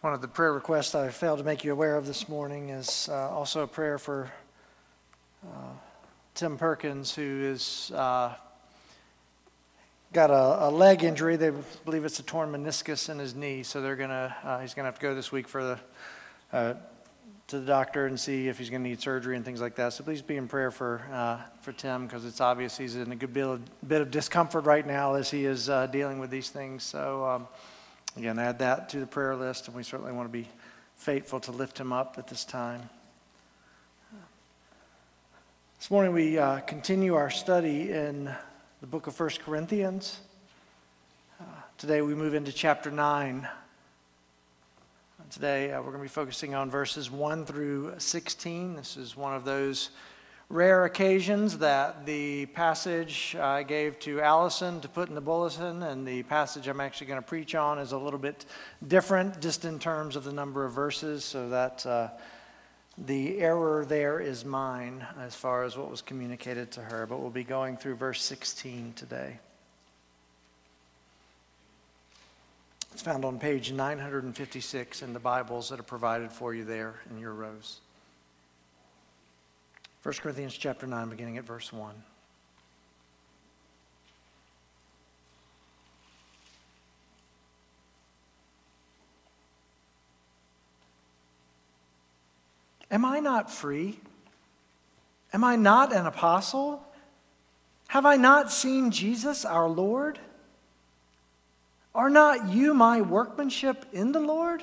One of the prayer requests I failed to make you aware of this morning is uh, also a prayer for uh, Tim Perkins, who uh, got a, a, leg injury. They believe it's a torn meniscus in his knee, so they're gonna uh, he's gonna have to go this week for the uh, to the doctor and see if he's going to need surgery and things like that. So please be in prayer for uh, for Tim because it's obvious he's in a good bit of, bit of discomfort right now as he is dealing with these things. So. Um, Again, add that to the prayer list, and we certainly want to be faithful to lift him up at this time. This morning we uh, continue our study in the book of 1 Corinthians. Uh, today we move into chapter 9. Today uh, we're going to be focusing on verses 1 through 16. This is one of those rare occasions that the passage I gave to Allison to put in the bulletin and the passage I'm actually going to preach on is a little bit different, just in terms of the number of verses, so that uh, the error there is mine as far as what was communicated to her. But we'll be going through verse 16 today. It's found on page 956 in the Bibles that are provided for you there in your rows. 1 Corinthians chapter 9, beginning at verse 1. Am I not free? Am I not an apostle? Have I not seen Jesus our Lord? Are not you my workmanship in the Lord?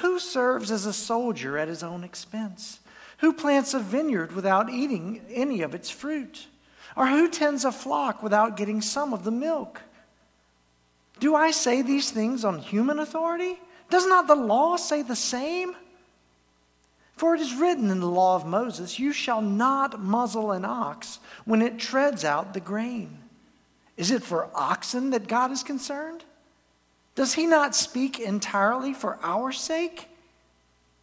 Who serves as a soldier at his own expense? Who plants a vineyard without eating any of its fruit? Or who tends a flock without getting some of the milk? Do I say these things on human authority? Does not the law say the same? For it is written in the law of Moses, You shall not muzzle an ox when it treads out the grain. Is it for oxen that God is concerned? Does he not speak entirely for our sake?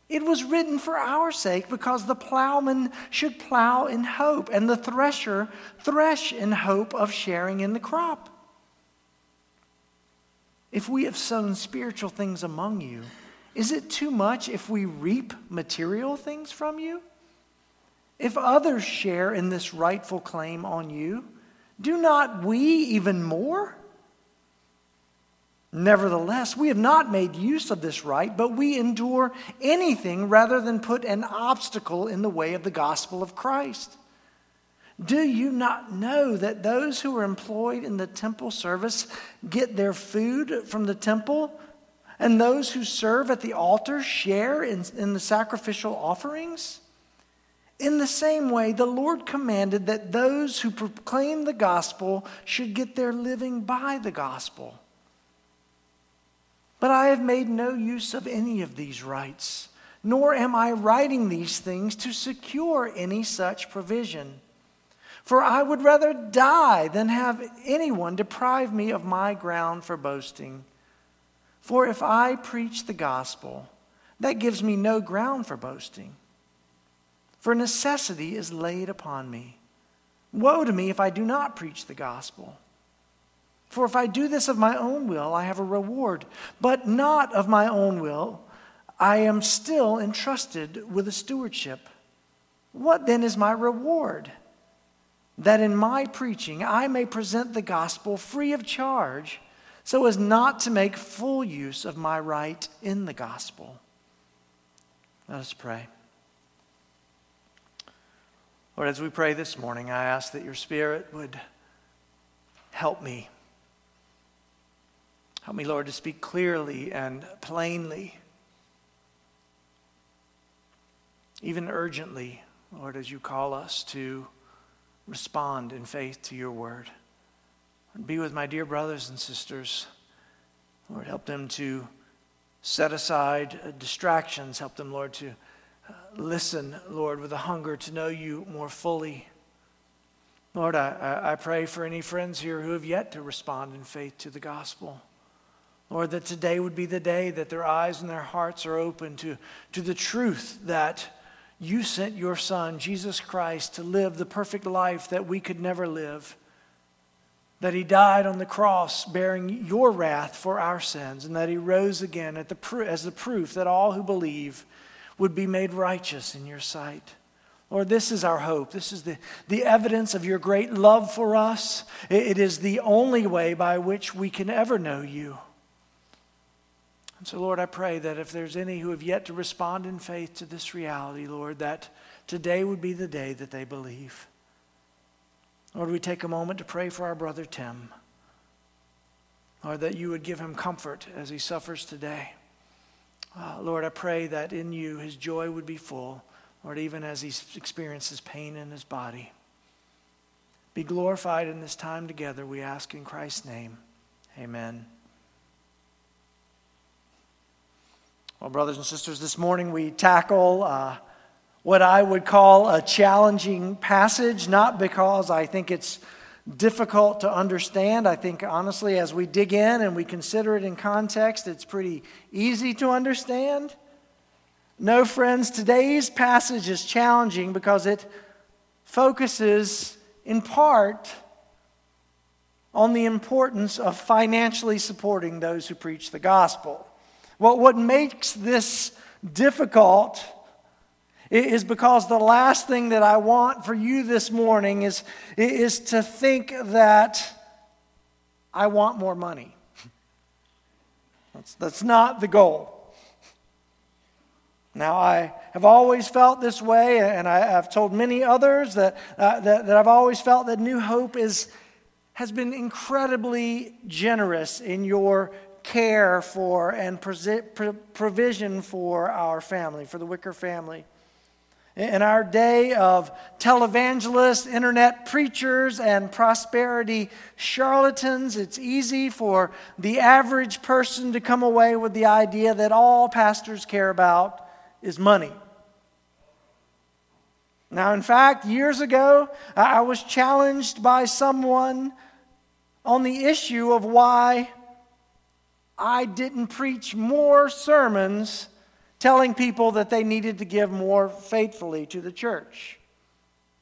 It was written for our sake because the plowman should plow in hope and the thresher thresh in hope of sharing in the crop. If we have sown spiritual things among you, is it too much if we reap material things from you? If others share in this rightful claim on you, do not we even more? Nevertheless, we have not made use of this right, but we endure anything rather than put an obstacle in the way of the gospel of Christ. Do you not know that those who are employed in the temple service get their food from the temple, and those who serve at the altar share in, in the sacrificial offerings? In the same way, the Lord commanded that those who proclaim the gospel should get their living by the gospel. But I have made no use of any of these rights, nor am I writing these things to secure any such provision. For I would rather die than have anyone deprive me of my ground for boasting. For if I preach the gospel, that gives me no ground for boasting. For necessity is laid upon me. Woe to me if I do not preach the gospel. For if I do this of my own will, I have a reward, but not of my own will. I am still entrusted with a stewardship. What then is my reward? That in my preaching I may present the gospel free of charge, so as not to make full use of my right in the gospel. Let us pray. Lord, as we pray this morning, I ask that your Spirit would help me Help me, Lord, to speak clearly and plainly, even urgently, Lord, as you call us to respond in faith to your word. And be with my dear brothers and sisters. Lord, help them to set aside uh, distractions. Help them, Lord, to uh, listen, Lord, with a hunger to know you more fully. Lord, I, I pray for any friends here who have yet to respond in faith to the gospel. Lord, that today would be the day that their eyes and their hearts are open to, to the truth that you sent your Son, Jesus Christ, to live the perfect life that we could never live. That he died on the cross bearing your wrath for our sins, and that he rose again the, as the proof that all who believe would be made righteous in your sight. Lord, this is our hope. This is the, the evidence of your great love for us. It, it is the only way by which we can ever know you. And so, Lord, I pray that if there's any who have yet to respond in faith to this reality, Lord, that today would be the day that they believe. Lord, we take a moment to pray for our brother Tim. Lord, that you would give him comfort as he suffers today. Uh, Lord, I pray that in you his joy would be full, Lord, even as he experiences pain in his body. Be glorified in this time together, we ask in Christ's name. Amen. Well, brothers and sisters, this morning we tackle uh, what I would call a challenging passage, not because I think it's difficult to understand. I think, honestly, as we dig in and we consider it in context, it's pretty easy to understand. No, friends, today's passage is challenging because it focuses in part on the importance of financially supporting those who preach the gospel. Well, what makes this difficult is because the last thing that I want for you this morning is, is to think that I want more money. That's, that's not the goal. Now, I have always felt this way, and I, have told many others that, uh, that, that I've always felt that New Hope is, has been incredibly generous in your care for and provision for our family, for the Wicker family. In our day of televangelists, internet preachers, and prosperity charlatans, it's easy for the average person to come away with the idea that all pastors care about is money. Now, in fact, years ago, I was challenged by someone on the issue of why I didn't preach more sermons telling people that they needed to give more faithfully to the church.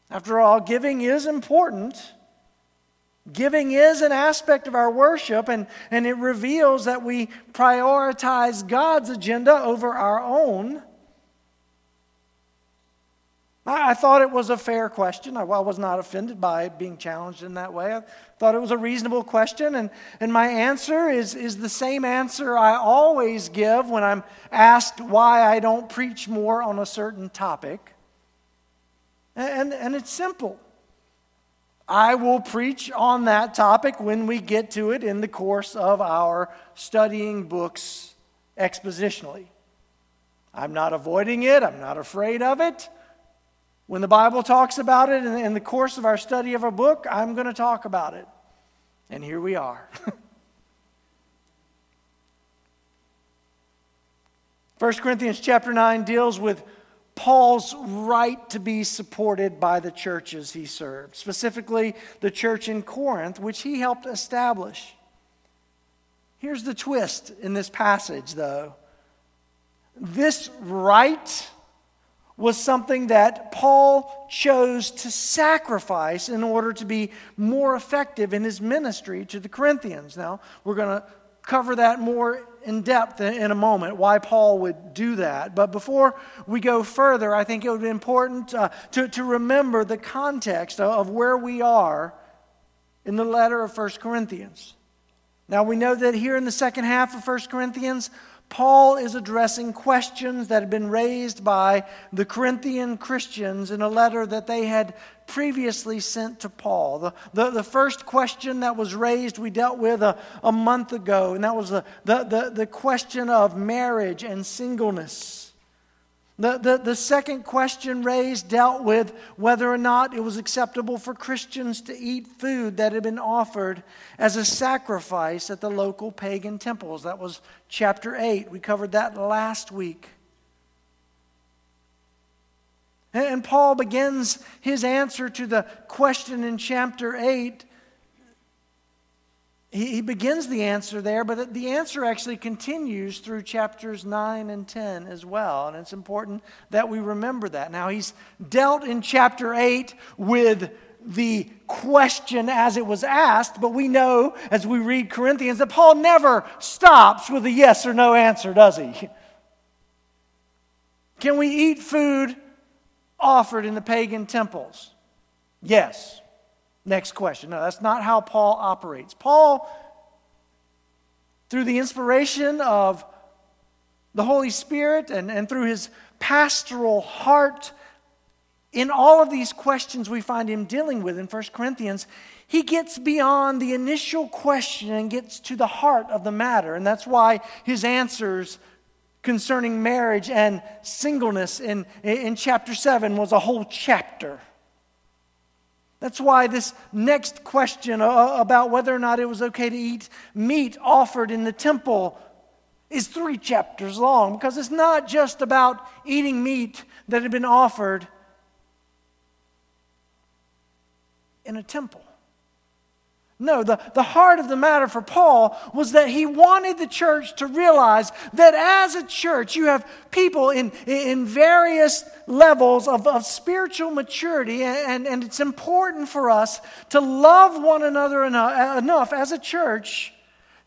After all, giving is important. Giving is an aspect of our worship, and, and it reveals that we prioritize God's agenda over our own. I thought it was a fair question. I was not offended by being challenged in that way. I thought it was a reasonable question. And, and my answer is, is the same answer I always give when I'm asked why I don't preach more on a certain topic. And, and it's simple I will preach on that topic when we get to it in the course of our studying books expositionally. I'm not avoiding it, I'm not afraid of it. When the Bible talks about it in, the course of our study of a book, I'm going to talk about it. And here we are. 1 Corinthians chapter 9 deals with Paul's right to be supported by the churches he served, specifically the church in Corinth, which he helped establish. Here's the twist in this passage, though. This right was something that Paul chose to sacrifice in order to be more effective in his ministry to the Corinthians. Now, we're going to cover that more in depth in a moment, why Paul would do that. But before we go further, I think it would be important uh, to, to remember the context of where we are in the letter of 1 Corinthians. Now, we know that here in the second half of 1 Corinthians, Paul is addressing questions that had been raised by the Corinthian Christians in a letter that they had previously sent to Paul. The, the, the first question that was raised, we dealt with a, a month ago, and that was the, the, the, the question of marriage and singleness. The, the, the second question raised dealt with whether or not it was acceptable for Christians to eat food that had been offered as a sacrifice at the local pagan temples. That was chapter 8. We covered that last week. And Paul begins his answer to the question in chapter 8 he, begins the answer there, but the answer actually continues through chapters 9 and 10 as well. And it's important that we remember that. Now, he's dealt in chapter 8 with the question as it was asked, but we know as we read Corinthians that Paul never stops with a yes or no answer, does he? Can we eat food offered in the pagan temples? Yes. Next question. No, that's not how Paul operates. Paul, through the inspiration of the Holy Spirit and, and through his pastoral heart, in all of these questions we find him dealing with in 1 Corinthians, he gets beyond the initial question and gets to the heart of the matter. And that's why his answers concerning marriage and singleness in, in chapter 7 was a whole chapter. That's why this next question uh, uh, about whether or not it was okay to eat meat offered in the temple is three chapters long because it's not just about eating meat that had been offered in a temple. No, the, the heart of the matter for Paul was that he wanted the church to realize that as a church, you have people in, in various levels of, of spiritual maturity, and, and it's important for us to love one another enough, enough as a church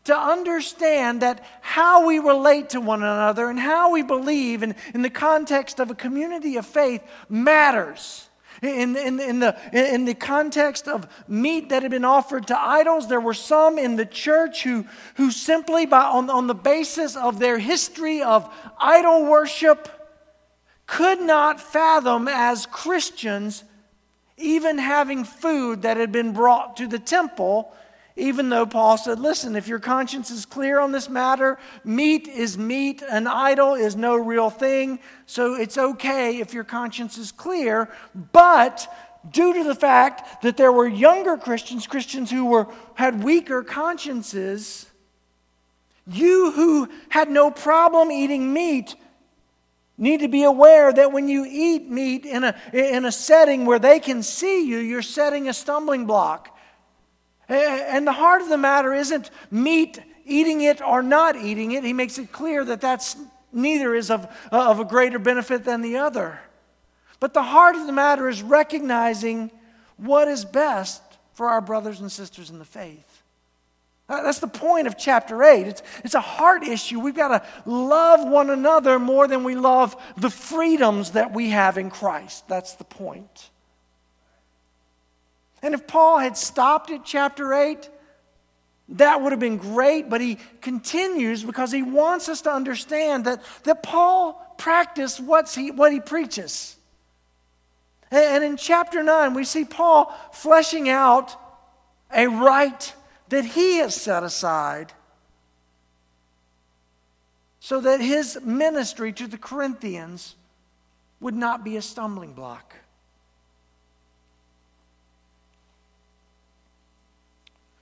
to understand that how we relate to one another and how we believe in, in the context of a community of faith matters. In, in, in, the, in the context of meat that had been offered to idols, there were some in the church who, who simply, by, on, on the basis of their history of idol worship, could not fathom as Christians even having food that had been brought to the temple even though Paul said, listen, if your conscience is clear on this matter, meat is meat, an idol is no real thing, so it's okay if your conscience is clear. But due to the fact that there were younger Christians, Christians who were, had weaker consciences, you who had no problem eating meat need to be aware that when you eat meat in a, in a setting where they can see you, you're setting a stumbling block. Eh, and the heart of the matter isn't meat, eating it or not eating it. He makes it clear that that's neither is of, of a greater benefit than the other. But the heart of the matter is recognizing what is best for our brothers and sisters in the faith. Uh, that's the point of chapter 8. It's, it's a heart issue. We've got to love one another more than we love the freedoms that we have in Christ. That's the point. And if Paul had stopped at chapter 8, that would have been great, but he continues because he wants us to understand that, that Paul practiced what's he, what he preaches. And in chapter 9, we see Paul fleshing out a right that he has set aside so that his ministry to the Corinthians would not be a stumbling block.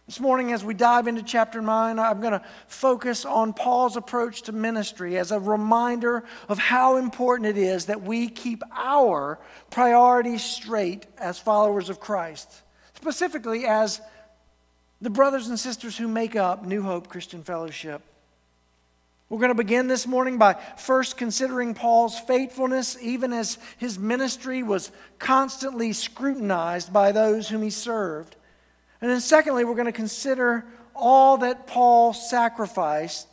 This morning, as we dive into chapter 9, I'm going to focus on Paul's approach to ministry as a reminder of how important it is that we keep our priorities straight as followers of Christ, specifically as the brothers and sisters who make up New Hope Christian Fellowship. We're going to begin this morning by first considering Paul's faithfulness, even as his ministry was constantly scrutinized by those whom he served. And then, secondly, we're going to consider all that Paul sacrificed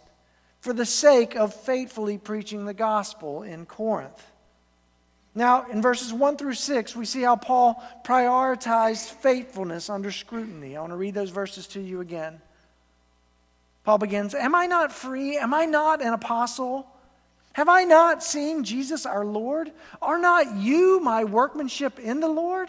for the sake of faithfully preaching the gospel in Corinth. Now, in verses 1 through 6, we see how Paul prioritized faithfulness under scrutiny. I want to read those verses to you again. Paul begins Am I not free? Am I not an apostle? Have I not seen Jesus our Lord? Are not you my workmanship in the Lord?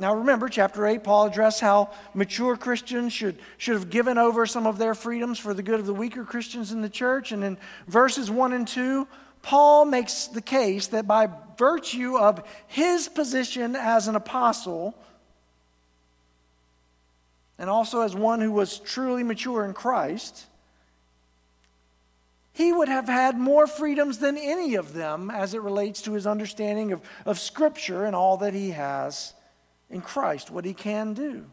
Now, remember, chapter 8, Paul addressed how mature Christians should, should have given over some of their freedoms for the good of the weaker Christians in the church. And in verses 1 and 2, Paul makes the case that by virtue of his position as an apostle, and also as one who was truly mature in Christ, he would have had more freedoms than any of them as it relates to his understanding of, of Scripture and all that he has in Christ, what he can do.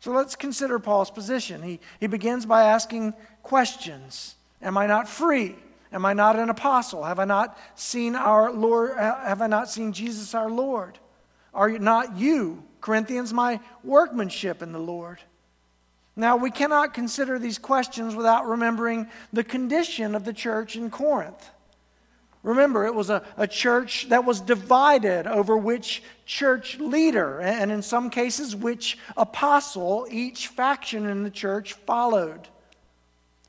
So let's consider Paul's position. He, he begins by asking questions Am I not free? Am I not an apostle? Have I not seen our Lord? Have I not seen Jesus our Lord? Are not you, Corinthians, my workmanship in the Lord? Now, we cannot consider these questions without remembering the condition of the church in Corinth. Remember, it was a, a church that was divided over which church leader, and in some cases, which apostle each faction in the church followed.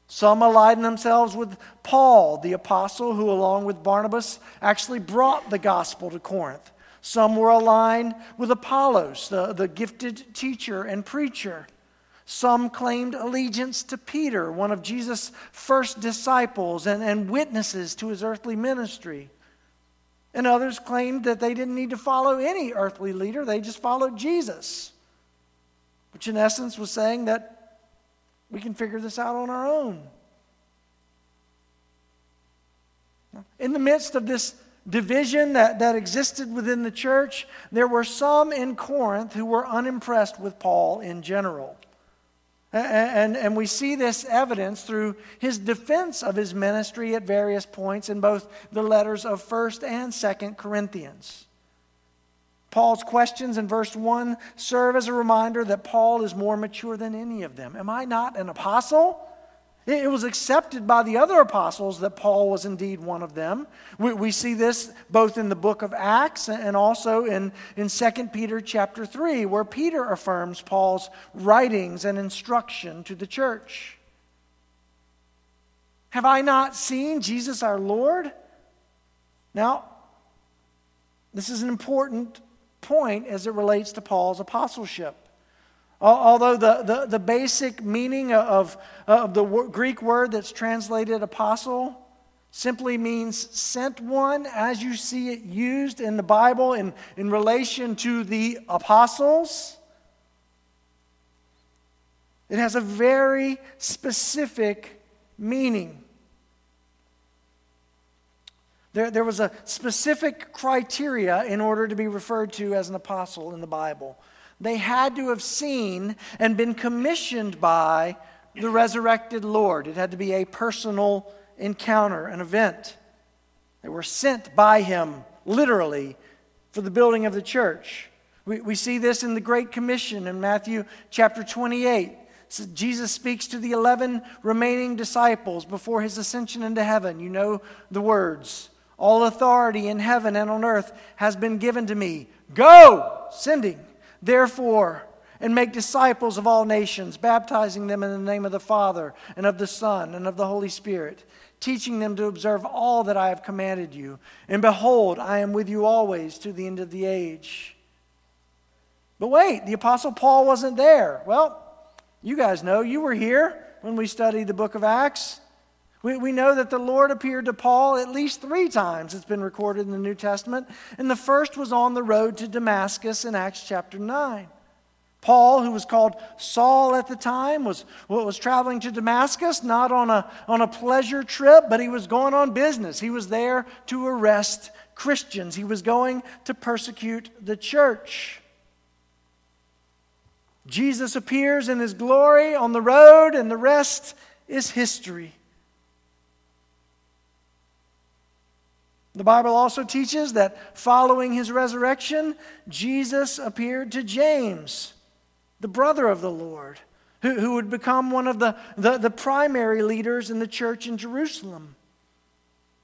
Some aligned themselves with Paul, the apostle, who, along with Barnabas, actually brought the gospel to Corinth. Some were aligned with Apollos, the, the gifted teacher and preacher. Some claimed allegiance to Peter, one of Jesus' first disciples and, and witnesses to his earthly ministry. And others claimed that they didn't need to follow any earthly leader, they just followed Jesus. Which, in essence, was saying that we can figure this out on our own. In the midst of this division that, that existed within the church, there were some in Corinth who were unimpressed with Paul in general. And, and, we see this evidence through his defense of his ministry at various points in both the letters of 1st and 2nd Corinthians. Paul's questions in verse 1 serve as a reminder that Paul is more mature than any of them. Am I not an apostle? It was accepted by the other apostles that Paul was indeed one of them. We, we, see this both in the book of Acts and also in, in 2 Peter chapter 3, where Peter affirms Paul's writings and instruction to the church. Have I not seen Jesus our Lord? Now, this is an important point as it relates to Paul's apostleship. Although the, the, the basic meaning of, of the Greek word that's translated apostle simply means sent one, as you see it used in the Bible in, in relation to the apostles. It has a very specific meaning. There, there was a specific criteria in order to be referred to as an apostle in the Bible. They had to have seen and been commissioned by the resurrected Lord. It had to be a personal encounter, an event. They were sent by him, literally, for the building of the church. We, we see this in the Great Commission in Matthew chapter 28. So Jesus speaks to the 11 remaining disciples before his ascension into heaven. You know the words All authority in heaven and on earth has been given to me. Go, sending Therefore, and make disciples of all nations, baptizing them in the name of the Father, and of the Son, and of the Holy Spirit, teaching them to observe all that I have commanded you. And behold, I am with you always to the end of the age. But wait, the Apostle Paul wasn't there. Well, you guys know, you were here when we studied the book of Acts. We, we know that the Lord appeared to Paul at least three times, it's been recorded in the New Testament. And the first was on the road to Damascus in Acts chapter 9. Paul, who was called Saul at the time, was, was traveling to Damascus, not on a, on a pleasure trip, but he was going on business. He was there to arrest Christians, he was going to persecute the church. Jesus appears in his glory on the road, and the rest is history. The Bible also teaches that following his resurrection, Jesus appeared to James, the brother of the Lord, who, who would become one of the, the, the primary leaders in the church in Jerusalem.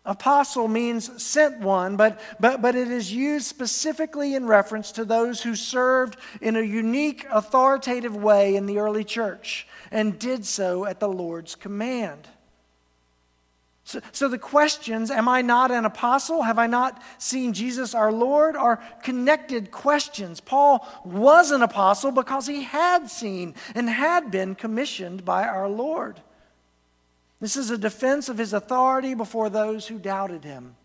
Apostle means sent one, but, but, but it is used specifically in reference to those who served in a unique, authoritative way in the early church and did so at the Lord's command. So, so, the questions, am I not an apostle? Have I not seen Jesus our Lord? are connected questions. Paul was an apostle because he had seen and had been commissioned by our Lord. This is a defense of his authority before those who doubted him.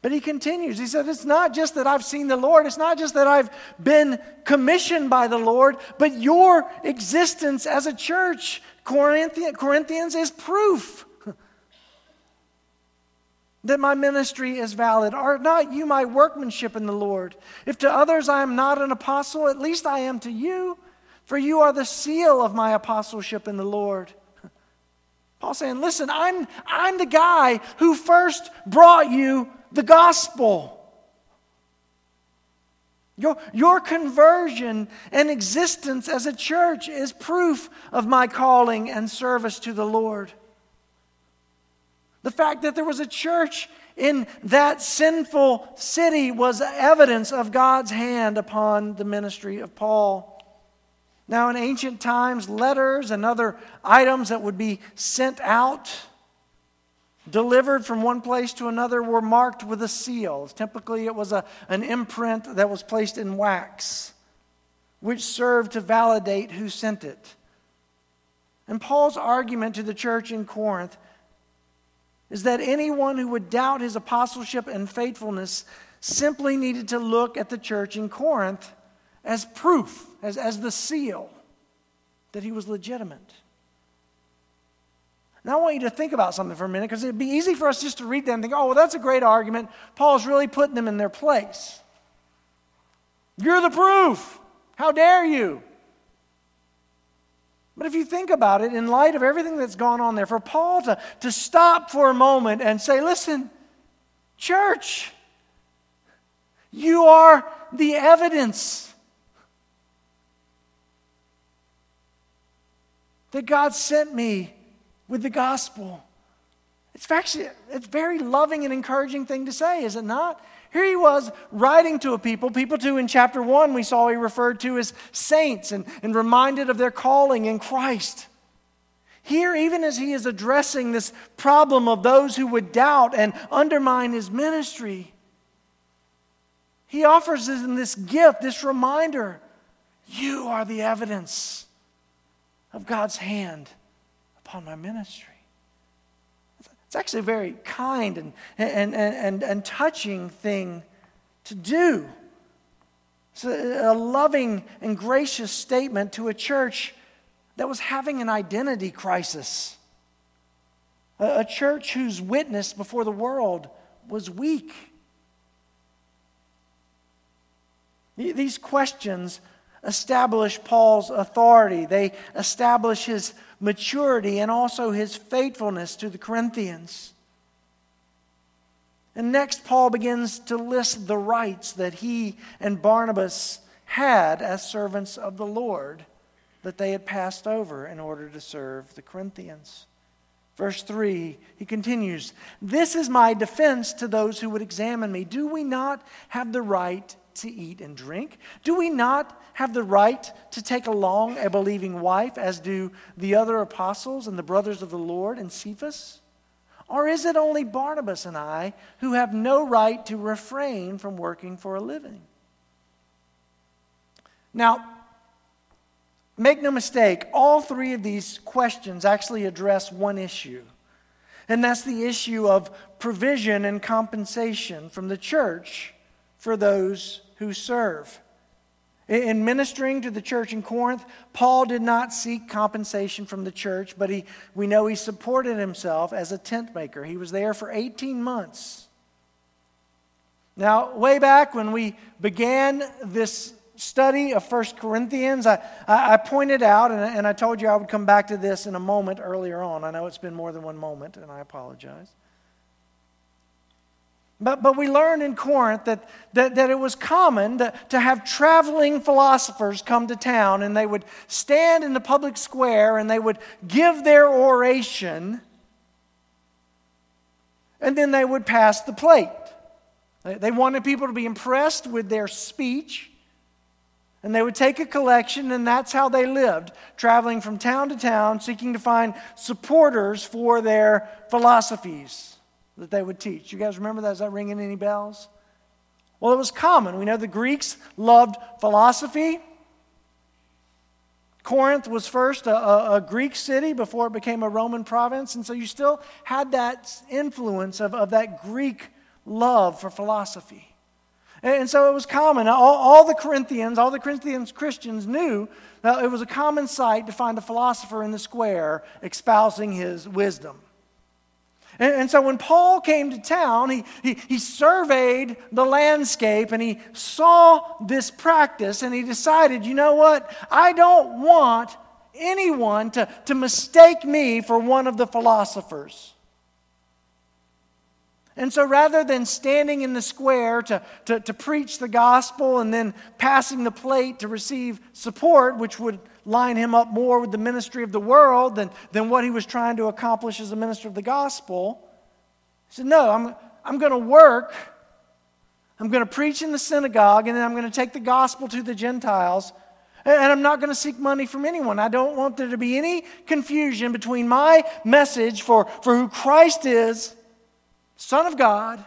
But he continues. He said, It's not just that I've seen the Lord, it's not just that I've been commissioned by the Lord, but your existence as a church, Corinthians, is proof that my ministry is valid? Are not you my workmanship in the Lord? If to others I am not an apostle, at least I am to you, for you are the seal of my apostleship in the Lord. Paul saying, listen, I'm, I'm the guy who first brought you the gospel. Your, your conversion and existence as a church is proof of my calling and service to the Lord. The fact that there was a church in that sinful city was evidence of God's hand upon the ministry of Paul. Now, in ancient times, letters and other items that would be sent out, delivered from one place to another, were marked with a seal. Typically, it was a, an imprint that was placed in wax, which served to validate who sent it. And Paul's argument to the church in Corinth is that anyone who would doubt his apostleship and faithfulness simply needed to look at the church in Corinth as proof, as, as the seal that he was legitimate. Now, I want you to think about something for a minute because it'd be easy for us just to read that and think, oh, well, that's a great argument. Paul's really putting them in their place. You're the proof. How dare you? But if you think about it, in light of everything that's gone on there, for Paul to, to stop for a moment and say, listen, church, you are the evidence that God sent me with the gospel. It's actually it's a very loving and encouraging thing to say, is it not? Here he was writing to a people, people too in chapter 1 we saw he referred to as saints and, and reminded of their calling in Christ. Here, even as he is addressing this problem of those who would doubt and undermine his ministry, he offers them this gift, this reminder you are the evidence of God's hand upon my ministry. It's actually a very kind and, and, and, and, touching thing to do. It's a, loving and gracious statement to a church that was having an identity crisis. A, a church whose witness before the world was weak. These questions establish Paul's authority. They establish his maturity and also his faithfulness to the Corinthians. And next, Paul begins to list the rights that he and Barnabas had as servants of the Lord that they had passed over in order to serve the Corinthians. Verse 3, he continues, This is my defense to those who would examine me. Do we not have the right to eat and drink? Do we not have the right to take along a believing wife, as do the other apostles and the brothers of the Lord and Cephas? Or is it only Barnabas and I who have no right to refrain from working for a living? Now, make no mistake, all three of these questions actually address one issue, and that's the issue of provision and compensation from the church for those who serve. In ministering to the church in Corinth, Paul did not seek compensation from the church, but he, we know he supported himself as a tent maker. He was there for 18 months. Now, way back when we began this study of 1 Corinthians, I, I pointed out, and, and I told you I would come back to this in a moment earlier on. I know it's been more than one moment, and I apologize. But, but we learned in Corinth that, that, that it was common to, to have traveling philosophers come to town and they would stand in the public square and they would give their oration and then they would pass the plate. They wanted people to be impressed with their speech and they would take a collection, and that's how they lived, traveling from town to town, seeking to find supporters for their philosophies that they would teach. You guys remember that? Is that ringing any bells? Well, it was common. We know the Greeks loved philosophy. Corinth was first a, a, a, Greek city before it became a Roman province, and so you still had that influence of, of that Greek love for philosophy. And, and so it was common. All, all, the Corinthians, all the Corinthians Christians knew that it was a common sight to find a philosopher in the square espousing his wisdom. And, so when Paul came to town, he, he, he surveyed the landscape and he saw this practice and he decided, you know what? I don't want anyone to, to mistake me for one of the philosophers. And so rather than standing in the square to, to, to, preach the gospel and then passing the plate to receive support, which would line him up more with the ministry of the world than, than what he was trying to accomplish as a minister of the gospel, he said, No, I'm, I'm going to work. I'm going to preach in the synagogue, and then I'm going to take the gospel to the Gentiles. And I'm not going to seek money from anyone. I don't want there to be any confusion between my message for, for who Christ is Son of God,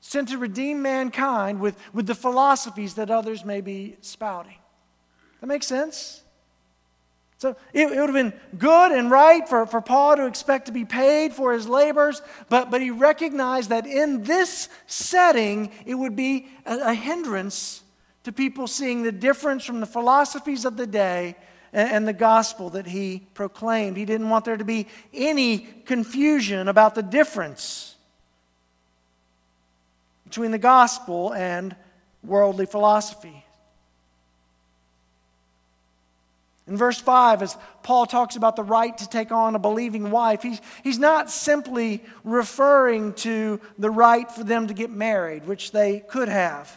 sent to redeem mankind with, with the philosophies that others may be spouting. That makes sense? So it, it, would have been good and right for, for Paul to expect to be paid for his labors, but, but he recognized that in this setting, it would be a, a hindrance to people seeing the difference from the philosophies of the day and the gospel that he proclaimed. He didn't want there to be any confusion about the difference between the gospel and worldly philosophy. In verse 5, as Paul talks about the right to take on a believing wife, he's, he's not simply referring to the right for them to get married, which they could have.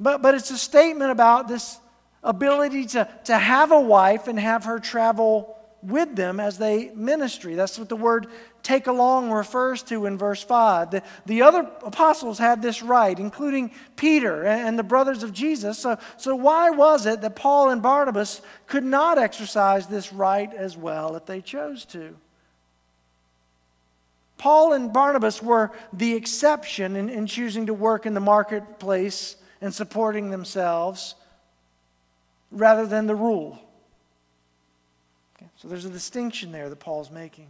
But, but it's a statement about this ability to, to have a wife and have her travel with them as they ministry. That's what the word take along refers to in verse 5. The, the other apostles had this right, including Peter and, and the brothers of Jesus. So, so, why was it that Paul and Barnabas could not exercise this right as well if they chose to? Paul and Barnabas were the exception in, in choosing to work in the marketplace and supporting themselves rather than the rule. So there's a distinction there that Paul's making.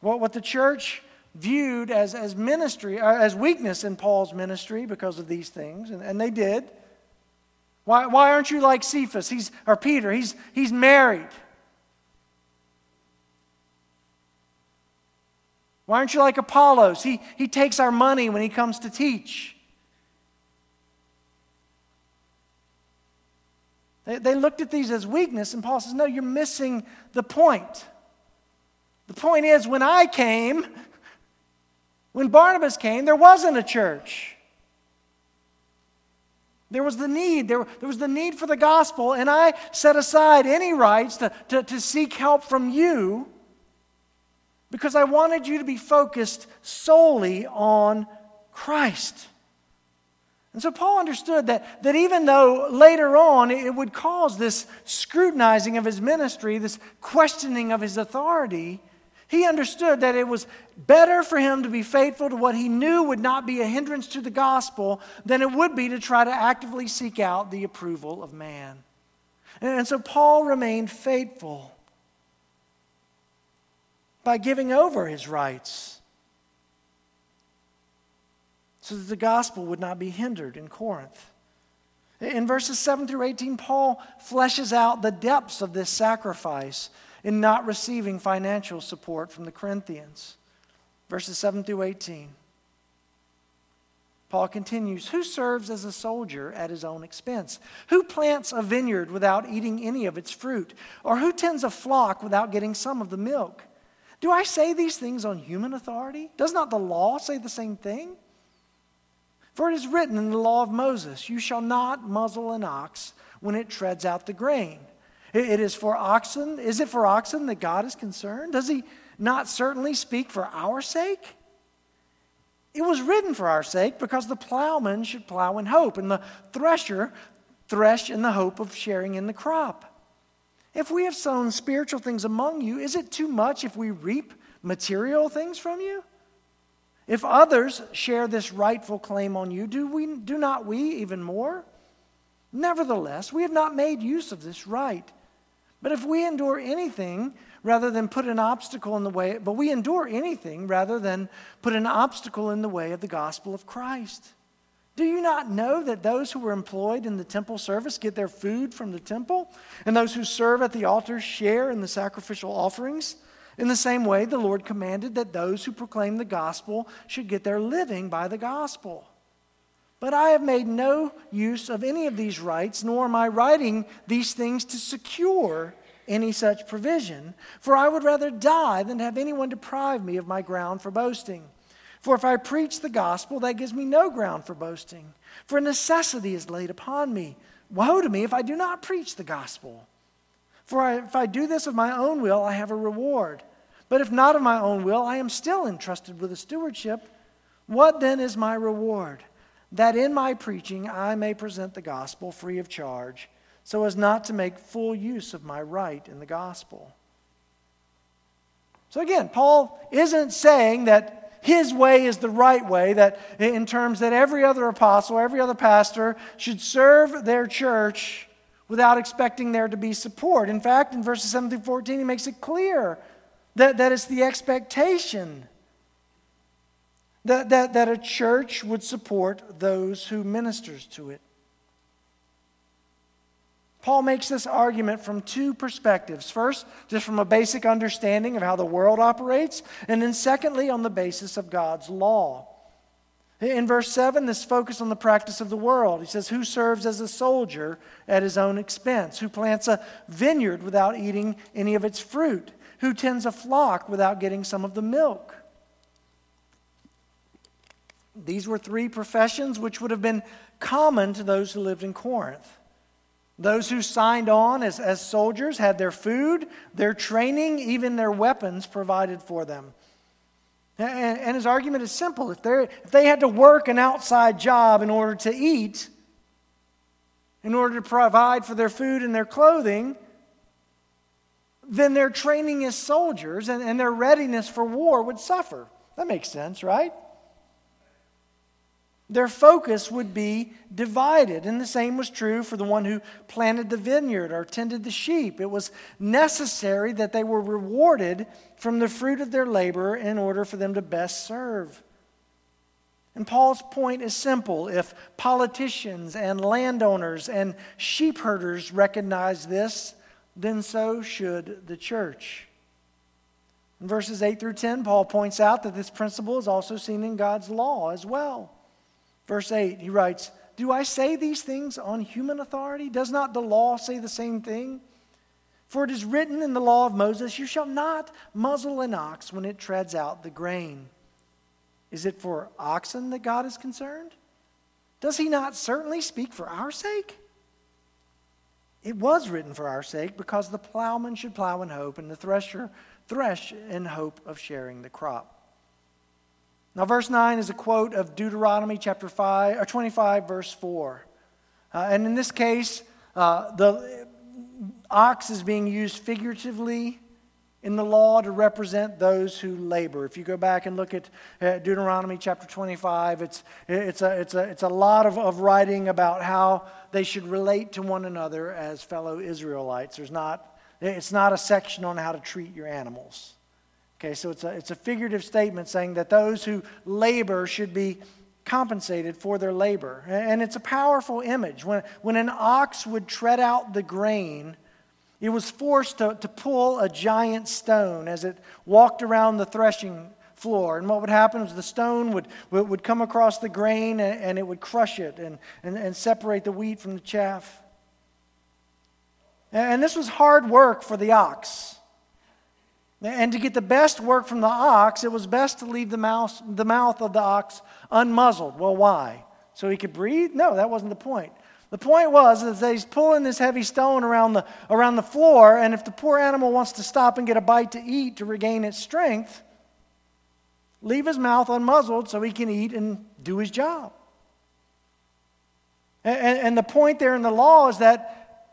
What, what the church viewed as, as ministry, uh, as weakness in Paul's ministry because of these things, and, and they did. Why, why aren't you like Cephas? He's, or Peter, he's, he's married. Why aren't you like Apollos? He, he takes our money when he comes to teach. They, they looked at these as weakness, and Paul says, No, you're missing the point. The point is, when I came, when Barnabas came, there wasn't a church. There was the need. There, there was the need for the gospel, and I set aside any rights to, to, to seek help from you because I wanted you to be focused solely on Christ. And so Paul understood that, that even though later on it would cause this scrutinizing of his ministry, this questioning of his authority, he understood that it was better for him to be faithful to what he knew would not be a hindrance to the gospel than it would be to try to actively seek out the approval of man. And so Paul remained faithful by giving over his rights so that the gospel would not be hindered in Corinth. In verses 7 through 18, Paul fleshes out the depths of this sacrifice in not receiving financial support from the Corinthians. Verses 7 through 18. Paul continues Who serves as a soldier at his own expense? Who plants a vineyard without eating any of its fruit? Or who tends a flock without getting some of the milk? Do I say these things on human authority? Does not the law say the same thing? For it is written in the law of Moses, You shall not muzzle an ox when it treads out the grain. It is for oxen. Is it for oxen that God is concerned? Does he not certainly speak for our sake? It was written for our sake because the plowman should plow in hope and the thresher thresh in the hope of sharing in the crop. If we have sown spiritual things among you, is it too much if we reap material things from you? If others share this rightful claim on you, do, we, do not we even more? Nevertheless, we have not made use of this right. But if we endure anything rather than put an obstacle in the way, but we endure anything rather than put an obstacle in the way of the gospel of Christ. Do you not know that those who are employed in the temple service get their food from the temple, and those who serve at the altar share in the sacrificial offerings? In the same way, the Lord commanded that those who proclaim the gospel should get their living by the gospel. But I have made no use of any of these rights, nor am I writing these things to secure any such provision, for I would rather die than have anyone deprive me of my ground for boasting. For if I preach the gospel, that gives me no ground for boasting, for necessity is laid upon me. Woe to me if I do not preach the gospel. For if I do this of my own will, I have a reward. But if not of my own will, I am still entrusted with a stewardship. What then is my reward? That in my preaching I may present the gospel free of charge so as not to make full use of my right in the gospel. So again, Paul isn't saying that his way is the right way, that in terms that every other apostle, every other pastor should serve their church without expecting there to be support. In fact, in verses 7 through 14, he makes it clear that, that it's the expectation that, that, that a church would support those who ministers to it. Paul makes this argument from two perspectives. First, just from a basic understanding of how the world operates, and then secondly, on the basis of God's law. In verse 7, this focus on the practice of the world. He says, Who serves as a soldier at his own expense? Who plants a vineyard without eating any of its fruit? Who tends a flock without getting some of the milk? These were three professions which would have been common to those who lived in Corinth. Those who signed on as, as soldiers had their food, their training, even their weapons provided for them. And, and his argument is simple if, if they had to work an outside job in order to eat, in order to provide for their food and their clothing, then their training as soldiers and, and their readiness for war would suffer. That makes sense, right? Their focus would be divided. And the same was true for the one who planted the vineyard or tended the sheep. It was necessary that they were rewarded from the fruit of their labor in order for them to best serve. And Paul's point is simple. If politicians and landowners and sheep herders recognize this, then so should the church. In verses 8 through 10, Paul points out that this principle is also seen in God's law as well. Verse 8, he writes, Do I say these things on human authority? Does not the law say the same thing? For it is written in the law of Moses, You shall not muzzle an ox when it treads out the grain. Is it for oxen that God is concerned? Does he not certainly speak for our sake? It was written for our sake because the plowman should plow in hope and the thresher thresh in hope of sharing the crop. Now, verse 9 is a quote of Deuteronomy chapter 5, or 25, verse 4. Uh, and in this case, uh, the ox is being used figuratively in the law to represent those who labor. If you go back and look at uh, Deuteronomy chapter 25, it's, it's, a, it's, a, it's a lot of, of writing about how they should relate to one another as fellow Israelites. There's not, it's not a section on how to treat your animals. Okay, so it's a, it's a figurative statement saying that those who labor should be compensated for their labor. And it's a powerful image. When, when an ox would tread out the grain, it was forced to, to pull a giant stone as it walked around the threshing floor. And what would happen was the stone would, would come across the grain and, and it would crush it and, and, and separate the wheat from the chaff. And this was hard work for the ox. And to get the best work from the ox, it was best to leave the mouth, the mouth of the ox unmuzzled. Well, why? So he could breathe? No, that wasn't the point. The point was that he's pulling this heavy stone around the, around the floor, and if the poor animal wants to stop and get a bite to eat to regain its strength, leave his mouth unmuzzled so he can eat and do his job. And, and the point there in the law is that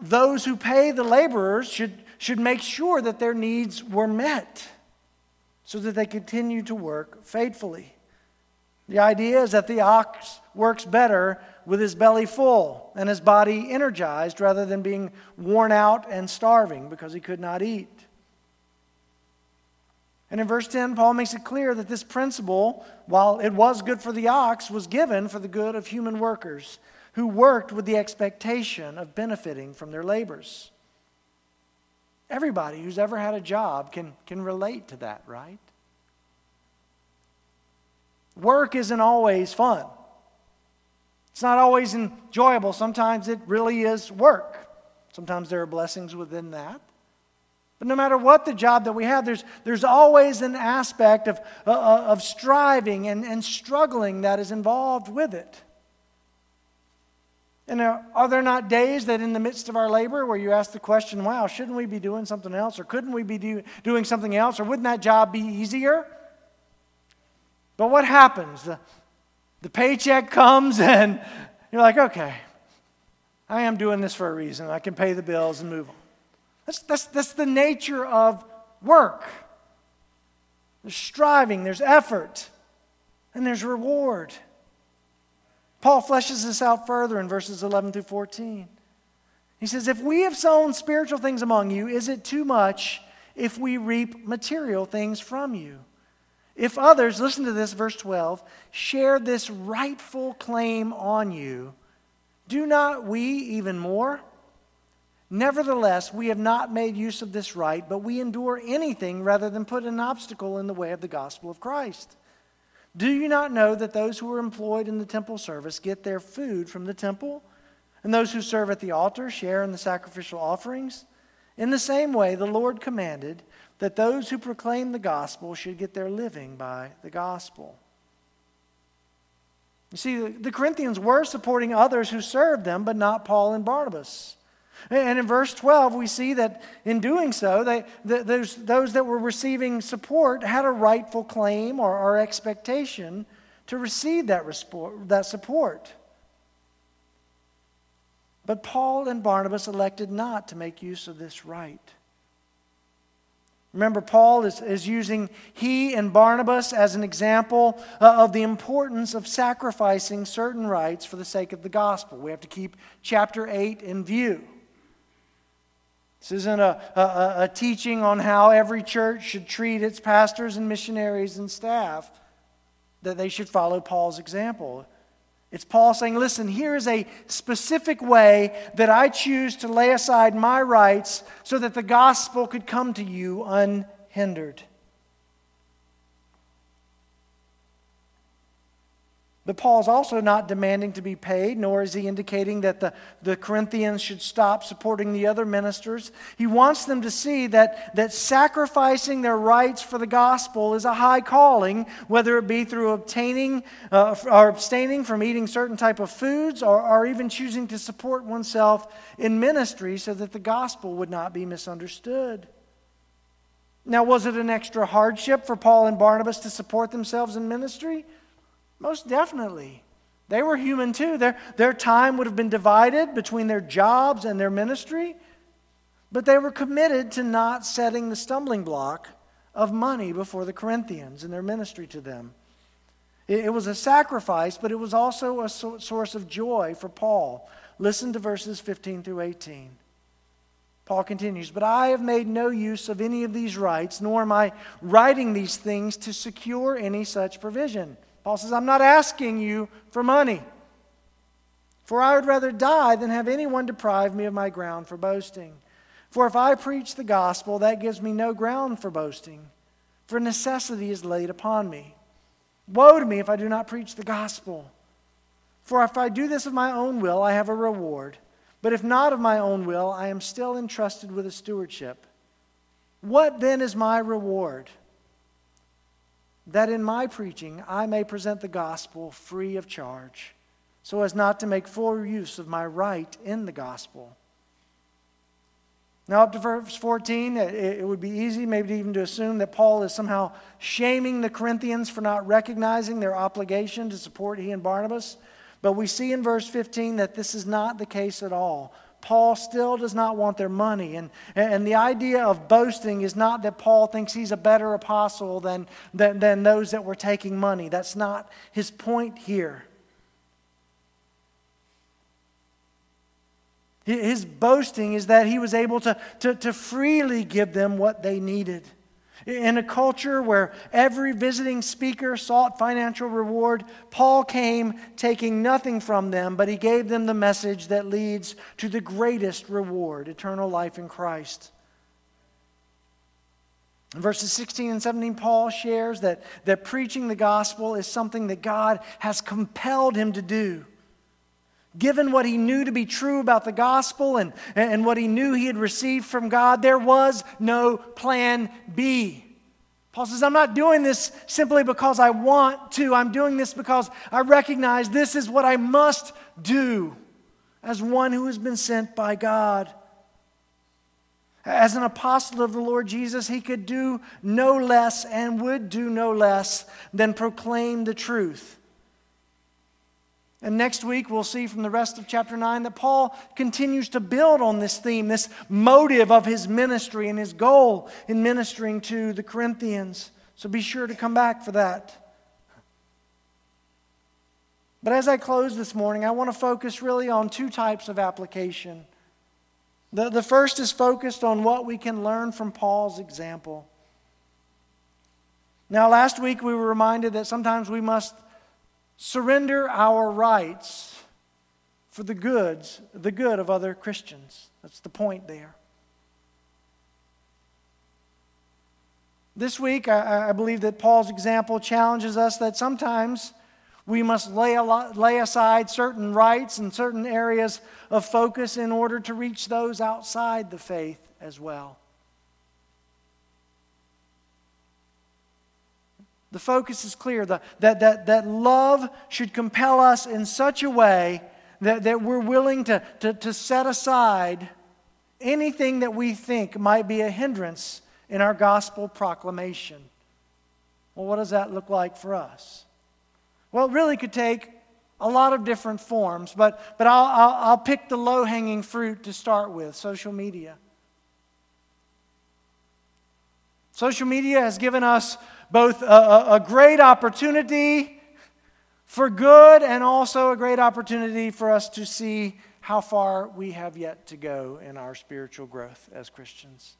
those who pay the laborers should, should make sure that their needs were met so that they continue to work faithfully. The idea is that the ox works better with his belly full and his body energized rather than being worn out and starving because he could not eat. And in verse 10, Paul makes it clear that this principle, while it was good for the ox, was given for the good of human workers who worked with the expectation of benefiting from their labors. Everybody who's ever had a job can, can relate to that, right? Work isn't always fun. It's not always enjoyable. Sometimes it really is work. Sometimes there are blessings within that. But no matter what the job that we have, there's, there's always an aspect of, uh, uh of striving and, and struggling that is involved with it. And are there not days that in the midst of our labor where you ask the question, wow, shouldn't we be doing something else? Or couldn't we be do, doing something else? Or wouldn't that job be easier? But what happens? The, the paycheck comes and you're like, okay, I am doing this for a reason. I can pay the bills and move on. That's, that's, that's the nature of work. There's striving, there's effort, and there's reward. Paul fleshes this out further in verses 11 through 14. He says, If we have sown spiritual things among you, is it too much if we reap material things from you? If others, listen to this, verse 12, share this rightful claim on you, do not we even more? Nevertheless, we have not made use of this right, but we endure anything rather than put an obstacle in the way of the gospel of Christ. Do you not know that those who are employed in the temple service get their food from the temple? And those who serve at the altar share in the sacrificial offerings? In the same way, the Lord commanded that those who proclaim the gospel should get their living by the gospel. You see, the Corinthians were supporting others who served them, but not Paul and Barnabas. And in verse 12, we see that in doing so, they, those, those that were receiving support had a rightful claim or, or expectation to receive that, that support. But Paul and Barnabas elected not to make use of this right. Remember, Paul is, is using he and Barnabas as an example uh, of the importance of sacrificing certain rights for the sake of the gospel. We have to keep chapter 8 in view. This isn't a, a, a, teaching on how every church should treat its pastors and missionaries and staff, that they should follow Paul's example. It's Paul saying, listen, here is a specific way that I choose to lay aside my rights so that the gospel could come to you unhindered. But Paul's also not demanding to be paid, nor is he indicating that the, the Corinthians should stop supporting the other ministers. He wants them to see that, that sacrificing their rights for the gospel is a high calling, whether it be through obtaining uh, or abstaining from eating certain type of foods or, or even choosing to support oneself in ministry so that the gospel would not be misunderstood. Now, was it an extra hardship for Paul and Barnabas to support themselves in ministry? Most definitely. They were human too. Their, their time would have been divided between their jobs and their ministry, but they were committed to not setting the stumbling block of money before the Corinthians in their ministry to them. It, it was a sacrifice, but it was also a so, source of joy for Paul. Listen to verses 15 through 18. Paul continues, But I have made no use of any of these rights, nor am I writing these things to secure any such provision Paul says, I'm not asking you for money. For I would rather die than have anyone deprive me of my ground for boasting. For if I preach the gospel, that gives me no ground for boasting. for necessity is laid upon me. Woe to me if I do not preach the gospel. For if I do this of my own will, I have a reward. But if not of my own will, I am still entrusted with a stewardship. What then is my reward? That in my preaching I may present the gospel free of charge, so as not to make full use of my right in the gospel. Now, up to verse 14, it, would be easy maybe even to assume that Paul is somehow shaming the Corinthians for not recognizing their obligation to support he and Barnabas. But we see in verse 15 that this is not the case at all. Paul still does not want their money. And, and the idea of boasting is not that Paul thinks he's a better apostle than, than, than those that were taking money. That's not his point here. His boasting is that he was able to, to, to freely give them what they needed. In a culture where every visiting speaker sought financial reward, Paul came taking nothing from them, but he gave them the message that leads to the greatest reward eternal life in Christ. In verses 16 and 17, Paul shares that, that preaching the gospel is something that God has compelled him to do. Given what he knew to be true about the gospel and, and what he knew he had received from God, there was no plan B. Paul says, I'm not doing this simply because I want to. I'm doing this because I recognize this is what I must do as one who has been sent by God. As an apostle of the Lord Jesus, he could do no less and would do no less than proclaim the truth and next week, we'll see from the rest of chapter 9 that Paul continues to build on this theme, this motive of his ministry and his goal in ministering to the Corinthians. So be sure to come back for that. But as I close this morning, I want to focus really on two types of application. The, the first is focused on what we can learn from Paul's example. Now, last week we were reminded that sometimes we must surrender our rights for the goods, the good of other Christians. That's the point there. This week, I, I believe that Paul's example challenges us that sometimes we must lay, lay aside certain rights and certain areas of focus in order to reach those outside the faith as well. The focus is clear the, that, that, that love should compel us in such a way that, that we're willing to, to, to set aside anything that we think might be a hindrance in our gospel proclamation. Well, what does that look like for us? Well, it really could take a lot of different forms, but, but I'll, I'll, I'll pick the low hanging fruit to start with social media. Social media has given us both a, a great opportunity for good and also a great opportunity for us to see how far we have yet to go in our spiritual growth as Christians.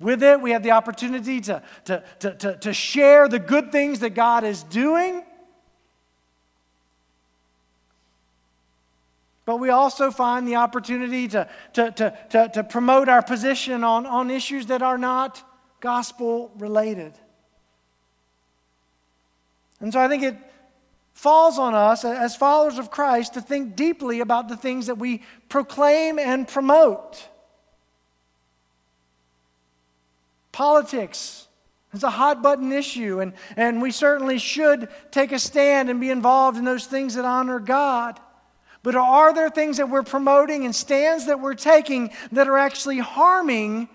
With it, we have the opportunity to, to, to, to, to share the good things that God is doing But we also find the opportunity to, to, to, to, to promote our position on, on issues that are not gospel related. And so I think it falls on us as followers of Christ to think deeply about the things that we proclaim and promote. Politics is a hot button issue, and, and we certainly should take a stand and be involved in those things that honor God. But are there things that we're promoting and stands that we're taking that are actually harming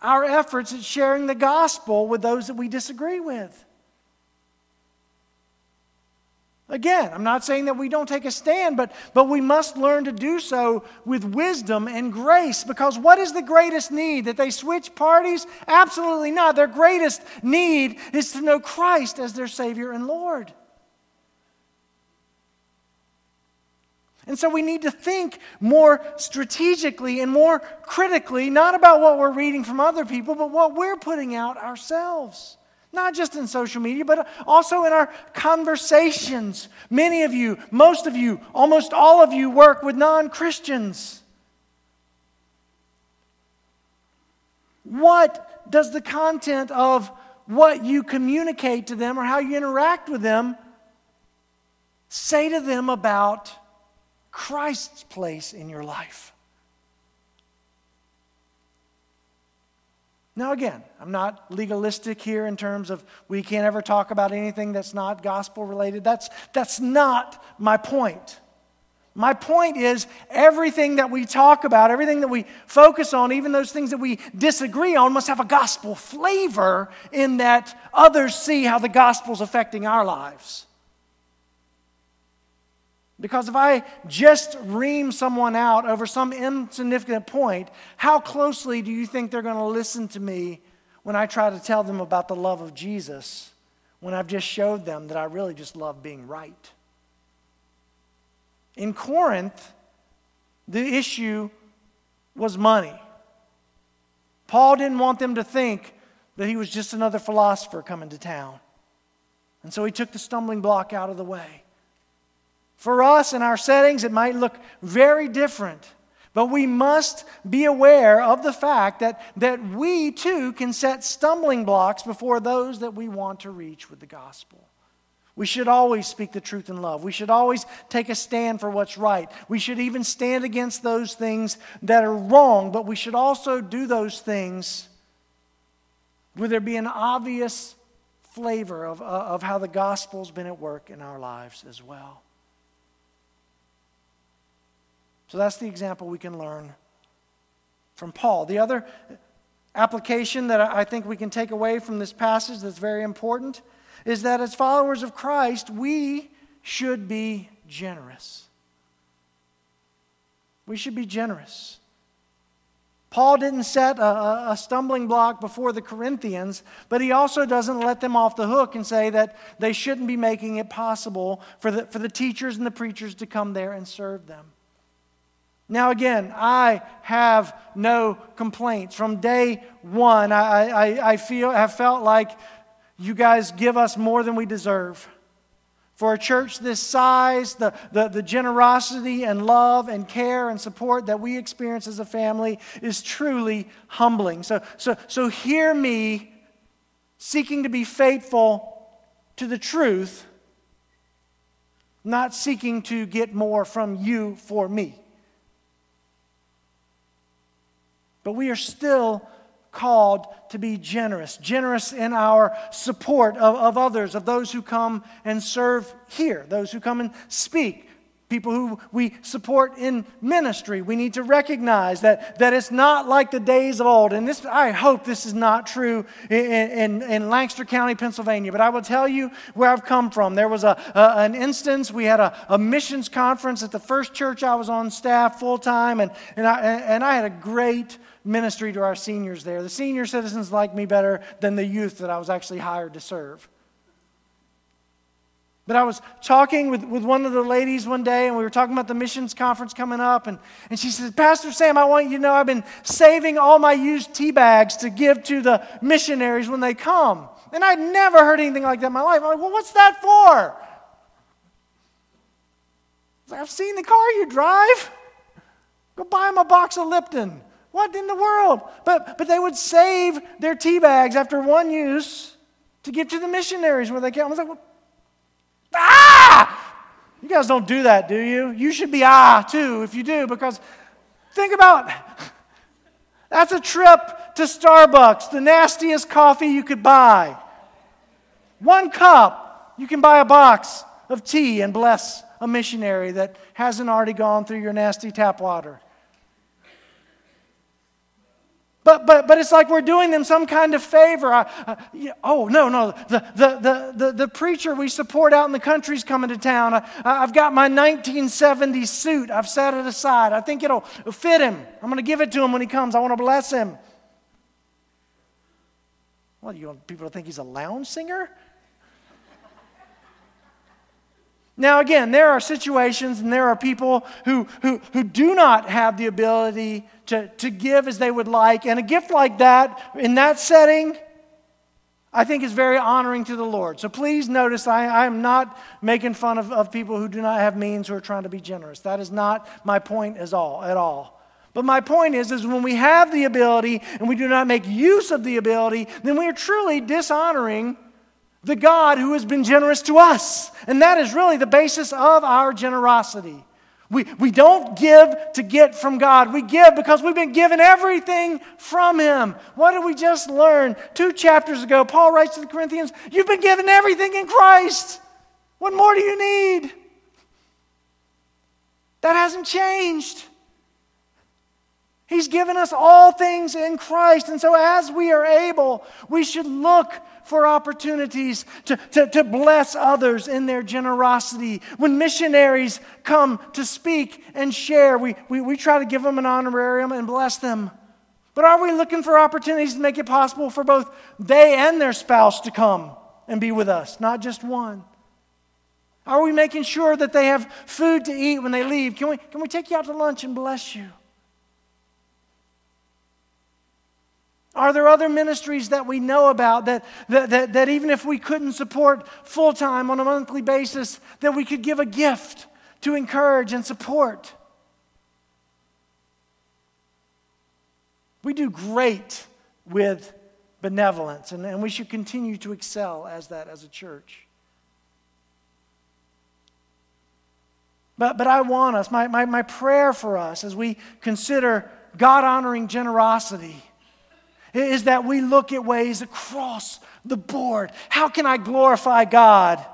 our efforts at sharing the gospel with those that we disagree with? Again, I'm not saying that we don't take a stand, but, but we must learn to do so with wisdom and grace because what is the greatest need? That they switch parties? Absolutely not. Their greatest need is to know Christ as their Savior and Lord. And so we need to think more strategically and more critically, not about what we're reading from other people, but what we're putting out ourselves. Not just in social media, but also in our conversations. Many of you, most of you, almost all of you work with non Christians. What does the content of what you communicate to them or how you interact with them say to them about Christ's place in your life? Now, again, I'm not legalistic here in terms of we can't ever talk about anything that's not gospel related. That's, that's not my point. My point is everything that we talk about, everything that we focus on, even those things that we disagree on, must have a gospel flavor in that others see how the gospel is affecting our lives. Because if I just ream someone out over some insignificant point, how closely do you think they're going to listen to me when I try to tell them about the love of Jesus when I've just showed them that I really just love being right? In Corinth, the issue was money. Paul didn't want them to think that he was just another philosopher coming to town. And so he took the stumbling block out of the way. For us in our settings, it might look very different. But we must be aware of the fact that, that we too can set stumbling blocks before those that we want to reach with the gospel. We should always speak the truth in love. We should always take a stand for what's right. We should even stand against those things that are wrong, but we should also do those things where there be an obvious flavor of, uh, of how the gospel's been at work in our lives as well. So that's the example we can learn from Paul. The other application that I think we can take away from this passage that's very important is that as followers of Christ, we should be generous. We should be generous. Paul didn't set a, a, stumbling block before the Corinthians, but he also doesn't let them off the hook and say that they shouldn't be making it possible for the, for the teachers and the preachers to come there and serve them. Now, again, I have no complaints. From day one, I, I, I feel, have felt like you guys give us more than we deserve. For a church this size, the, the, the, generosity and love and care and support that we experience as a family is truly humbling. So, so, so hear me seeking to be faithful to the truth, not seeking to get more from you for me. But we are still called to be generous, generous in our support of, of others, of those who come and serve here, those who come and speak, people who we support in ministry. We need to recognize that, that it's not like the days of old. And this, I hope this is not true in, in, in Lancaster County, Pennsylvania. But I will tell you where I've come from. There was a, a an instance, we had a, a, missions conference at the first church I was on staff full time, and, and, I, and I had a great ministry to our seniors there. The senior citizens liked me better than the youth that I was actually hired to serve. But I was talking with, with one of the ladies one day, and we were talking about the missions conference coming up. And, and she said, Pastor Sam, I want you to know I've been saving all my used tea bags to give to the missionaries when they come. And I'd never heard anything like that in my life. I'm like, well, what's that for? Like, I've seen the car you drive. Go buy him a box of Lipton. What in the world? But, but they would save their tea bags after one use to give to the missionaries where they came. I was like, well, Ah! You guys don't do that, do you? You should be ah too if you do, because think about that's a trip to Starbucks, the nastiest coffee you could buy. One cup, you can buy a box of tea and bless a missionary that hasn't already gone through your nasty tap water. But, but, but it's like we're doing them some kind of favor. I, uh, oh, no, no. The, the, the, the, the preacher we support out in the country's coming to town. I, I've got my 1970 suit. I've set it aside. I think it'll fit him. I'm going to give it to him when he comes. I want to bless him. Well, you want people to think he's a lounge singer? Now, again, there are situations and there are people who, who, who do not have the ability to, to give as they would like. And a gift like that, in that setting, I think is very honoring to the Lord. So please notice I, I am not making fun of, of people who do not have means who are trying to be generous. That is not my point as all, at all. But my point is, is when we have the ability and we do not make use of the ability, then we are truly dishonoring the God who has been generous to us. And that is really the basis of our generosity. We, we don't give to get from God. We give because we've been given everything from Him. What did we just learn? Two chapters ago, Paul writes to the Corinthians, You've been given everything in Christ. What more do you need? That hasn't changed. He's given us all things in Christ. And so, as we are able, we should look for opportunities to, to, to bless others in their generosity. When missionaries come to speak and share, we, we, we try to give them an honorarium and bless them. But are we looking for opportunities to make it possible for both they and their spouse to come and be with us, not just one? Are we making sure that they have food to eat when they leave? Can we, can we take you out to lunch and bless you? Are there other ministries that we know about that, that, that, that even if we couldn't support full time on a monthly basis, that we could give a gift to encourage and support? We do great with benevolence, and, and we should continue to excel as that as a church. But, but I want us, my, my, my prayer for us as we consider God honoring generosity is that we look at ways across the board. How can I glorify God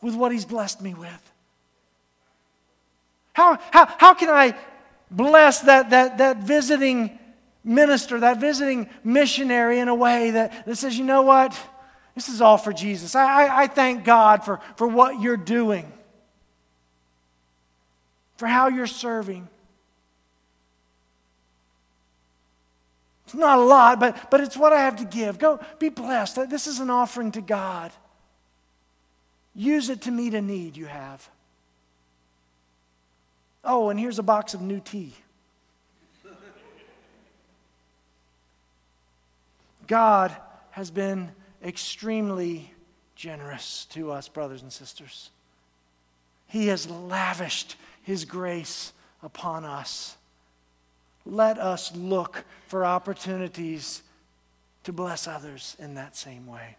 with what He's blessed me with? How, how, how can I bless that, that, that visiting minister, that visiting missionary in a way that, that says, you know what? This is all for Jesus. I, I, I thank God for, for what you're doing, for how you're serving. It's not a lot, but, but it's what I have to give. Go be blessed. This is an offering to God. Use it to meet a need you have. Oh, and here's a box of new tea. God has been extremely generous to us, brothers and sisters. He has lavished His grace upon us let us look for opportunities to bless others in that same way.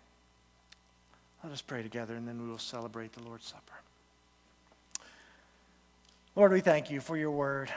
Let us pray together and then we will celebrate the Lord's Supper. Lord, we thank you for your word.